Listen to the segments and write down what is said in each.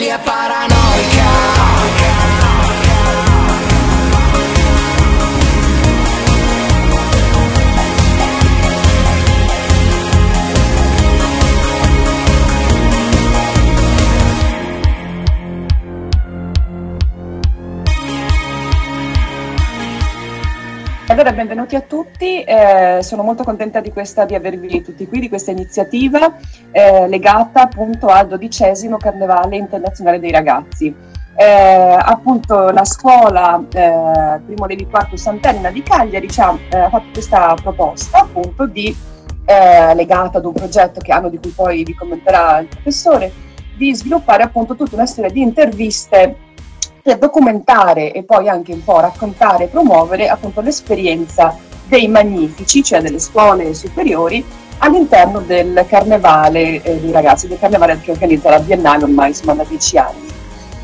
Italia paranoica Allora, benvenuti a tutti, eh, sono molto contenta di, questa, di, avervi tutti qui, di questa iniziativa eh, legata appunto al dodicesimo Carnevale Internazionale dei Ragazzi. Eh, appunto la scuola eh, Primo Levi IV Sant'Elena di Cagliari ha eh, fatto questa proposta appunto di, eh, legata ad un progetto che hanno di cui poi vi commenterà il professore, di sviluppare appunto tutta una serie di interviste per documentare e poi anche un po' raccontare e promuovere appunto l'esperienza dei magnifici, cioè delle scuole superiori, all'interno del carnevale eh, dei ragazzi, del carnevale che organizza la Biennale ormai insomma da dieci anni.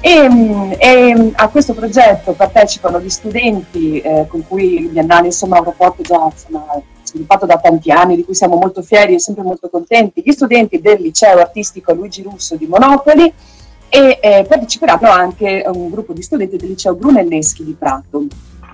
E, mm, e, a questo progetto partecipano gli studenti eh, con cui il Biennale insomma, ha un rapporto già insomma, sviluppato da tanti anni, di cui siamo molto fieri e sempre molto contenti, gli studenti del liceo artistico Luigi Russo di Monopoli, e eh, parteciperanno anche un gruppo di studenti del liceo Brunelleschi di Prato.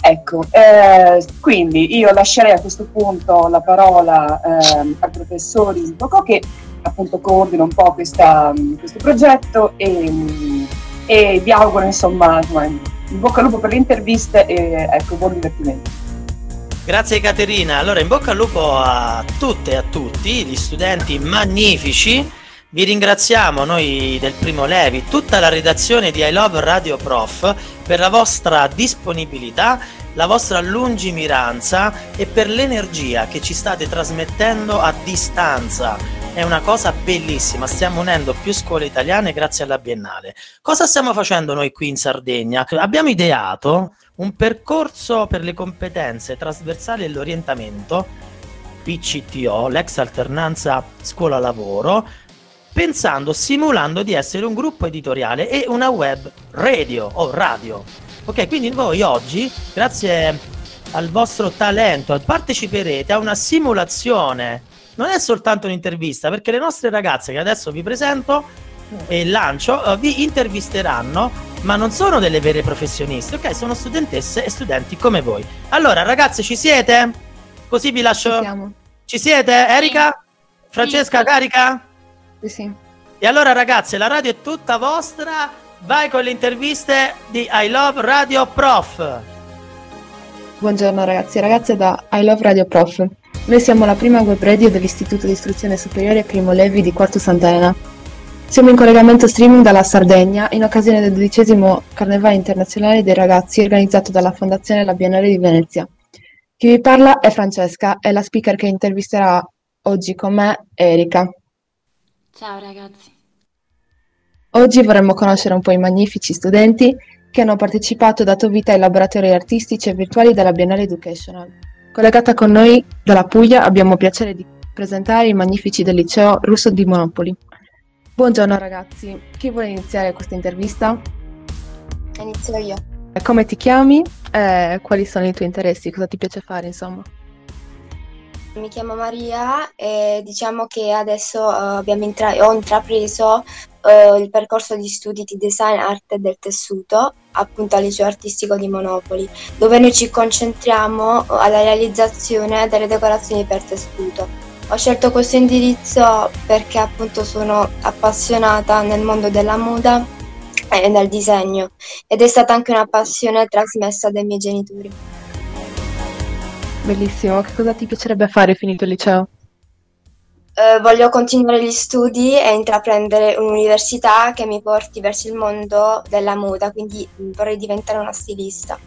Ecco, eh, quindi io lascerei a questo punto la parola eh, al professor Isboco che appunto coordina un po' questa, questo progetto e, e, vi auguro insomma in bocca al lupo per le interviste e ecco, buon divertimento. Grazie Caterina, allora in bocca al lupo a tutte e a tutti, gli studenti magnifici vi ringraziamo noi del Primo Levi, tutta la redazione di I Love Radio Prof per la vostra disponibilità, la vostra lungimiranza e per l'energia che ci state trasmettendo a distanza. È una cosa bellissima, stiamo unendo più scuole italiane grazie alla Biennale. Cosa stiamo facendo noi qui in Sardegna? Abbiamo ideato un percorso per le competenze trasversali e l'orientamento PCTO, l'ex alternanza scuola-lavoro, pensando, simulando di essere un gruppo editoriale e una web radio o radio. Ok, quindi voi oggi, grazie al vostro talento, parteciperete a una simulazione. Non è soltanto un'intervista, perché le nostre ragazze che adesso vi presento e lancio uh, vi intervisteranno, ma non sono delle vere professioniste, ok? Sono studentesse e studenti come voi. Allora, ragazze, ci siete? Così vi lascio. Ci, ci siete? Erika? Francesca, sì. carica? Sì. E allora ragazze, la radio è tutta vostra. Vai con le interviste di I Love Radio Prof. Buongiorno ragazzi e ragazze da I Love Radio Prof. Noi siamo la prima web radio dell'Istituto di Istruzione Superiore Primo Levi di Quarto Sant'Elena. Siamo in collegamento streaming dalla Sardegna in occasione del dodicesimo Carnevale Internazionale dei Ragazzi organizzato dalla Fondazione La Biennale di Venezia. Chi vi parla è Francesca e la speaker che intervisterà oggi con me è Erika. Ciao ragazzi. Oggi vorremmo conoscere un po' i magnifici studenti che hanno partecipato e dato vita ai laboratori artistici e virtuali della Biennale Educational. Collegata con noi dalla Puglia abbiamo piacere di presentare i magnifici del liceo russo di Monopoli. Buongiorno ragazzi, chi vuole iniziare questa intervista? Inizio io. Come ti chiami? Eh, quali sono i tuoi interessi? Cosa ti piace fare, insomma? Mi chiamo Maria e diciamo che adesso uh, intra- ho intrapreso uh, il percorso di studi di design arte del tessuto appunto al liceo artistico di Monopoli, dove noi ci concentriamo alla realizzazione delle decorazioni per tessuto. Ho scelto questo indirizzo perché appunto sono appassionata nel mondo della moda e del disegno ed è stata anche una passione trasmessa dai miei genitori. Bellissimo, che cosa ti piacerebbe fare finito il liceo? Eh, voglio continuare gli studi e intraprendere un'università che mi porti verso il mondo della moda, quindi vorrei diventare una stilista.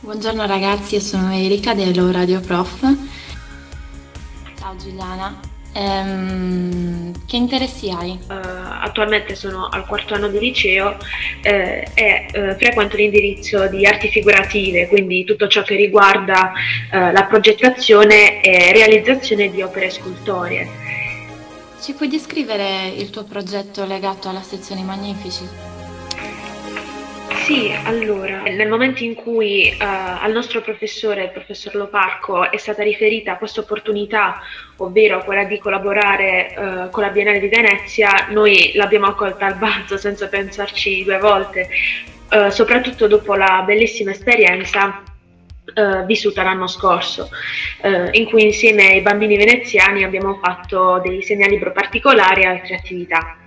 Buongiorno ragazzi, io sono Erika dello Radio Prof. Ciao Giuliana, Ehm, che interessi hai? Uh, attualmente sono al quarto anno di liceo eh, e eh, frequento l'indirizzo di arti figurative, quindi tutto ciò che riguarda eh, la progettazione e realizzazione di opere scultorie. Ci puoi descrivere il tuo progetto legato alla sezione Magnifici? Sì, allora, nel momento in cui uh, al nostro professore, il professor Loparco, è stata riferita questa opportunità, ovvero quella di collaborare uh, con la Biennale di Venezia, noi l'abbiamo accolta al balzo senza pensarci due volte, uh, soprattutto dopo la bellissima esperienza Uh, vissuta l'anno scorso, uh, in cui insieme ai bambini veneziani abbiamo fatto dei segnalibro particolari e altre attività.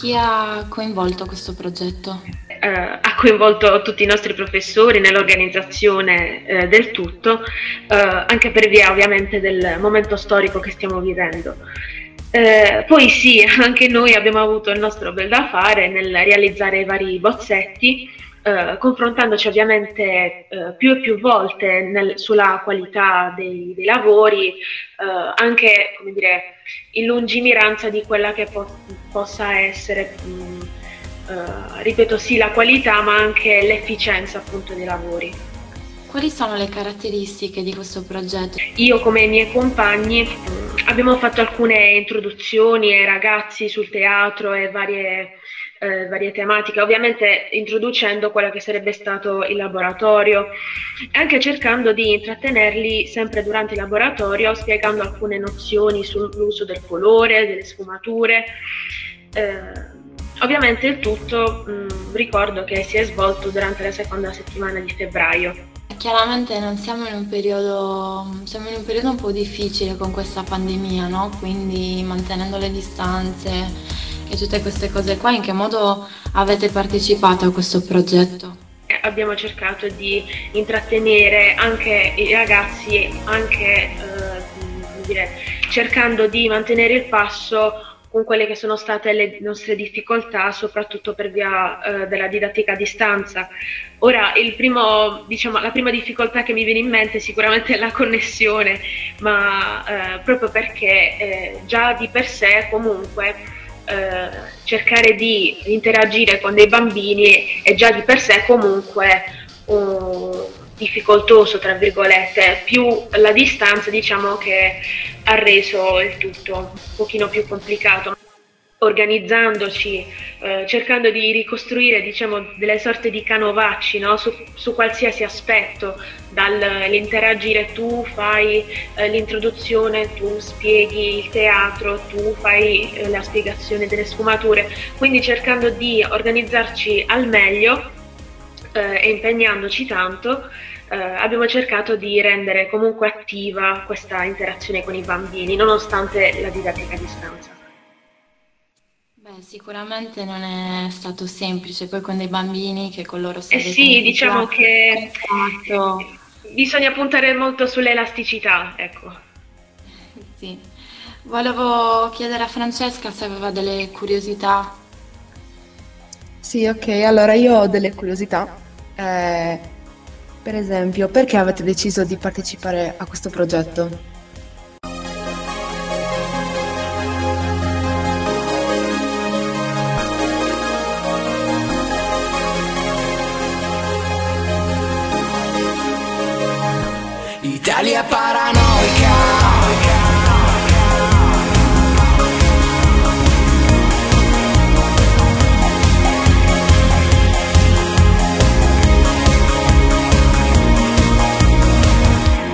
Chi ha coinvolto questo progetto? Eh, ha coinvolto tutti i nostri professori nell'organizzazione eh, del tutto, eh, anche per via ovviamente del momento storico che stiamo vivendo. Eh, poi sì, anche noi abbiamo avuto il nostro bel da fare nel realizzare i vari bozzetti eh, confrontandoci ovviamente eh, più e più volte nel, sulla qualità dei, dei lavori, eh, anche come dire, in lungimiranza di quella che po- possa essere, mh, eh, ripeto sì, la qualità, ma anche l'efficienza appunto dei lavori. Quali sono le caratteristiche di questo progetto? Io come i miei compagni mh, abbiamo fatto alcune introduzioni ai ragazzi sul teatro e varie eh, varie tematiche, ovviamente introducendo quello che sarebbe stato il laboratorio e anche cercando di intrattenerli sempre durante il laboratorio, spiegando alcune nozioni sull'uso del colore, delle sfumature. Eh, ovviamente il tutto mh, ricordo che si è svolto durante la seconda settimana di febbraio. Chiaramente non siamo in un periodo, siamo in un periodo un po' difficile con questa pandemia, no? Quindi mantenendo le distanze, e tutte queste cose qua, in che modo avete partecipato a questo progetto? Abbiamo cercato di intrattenere anche i ragazzi, anche eh, dire, cercando di mantenere il passo con quelle che sono state le nostre difficoltà, soprattutto per via eh, della didattica a distanza. Ora, primo, diciamo, la prima difficoltà che mi viene in mente è sicuramente la connessione, ma eh, proprio perché eh, già di per sé comunque eh, cercare di interagire con dei bambini è già di per sé comunque un difficoltoso, tra virgolette, più la distanza diciamo che ha reso il tutto un pochino più complicato organizzandoci, eh, cercando di ricostruire diciamo, delle sorte di canovacci no? su, su, qualsiasi aspetto, dall'interagire tu fai eh, l'introduzione, tu spieghi il teatro, tu fai eh, la spiegazione delle sfumature, quindi cercando di organizzarci al meglio eh, e impegnandoci tanto. Eh, abbiamo cercato di rendere comunque attiva questa interazione con i bambini, nonostante la didattica a distanza. Beh, sicuramente non è stato semplice, poi con dei bambini che con loro si Eh sì, diciamo che contatto. bisogna puntare molto sull'elasticità, ecco. Sì. Volevo chiedere a Francesca se aveva delle curiosità. Sì, ok, allora io ho delle curiosità. Eh, per esempio, perché avete deciso di partecipare a questo progetto? Italia paranoica.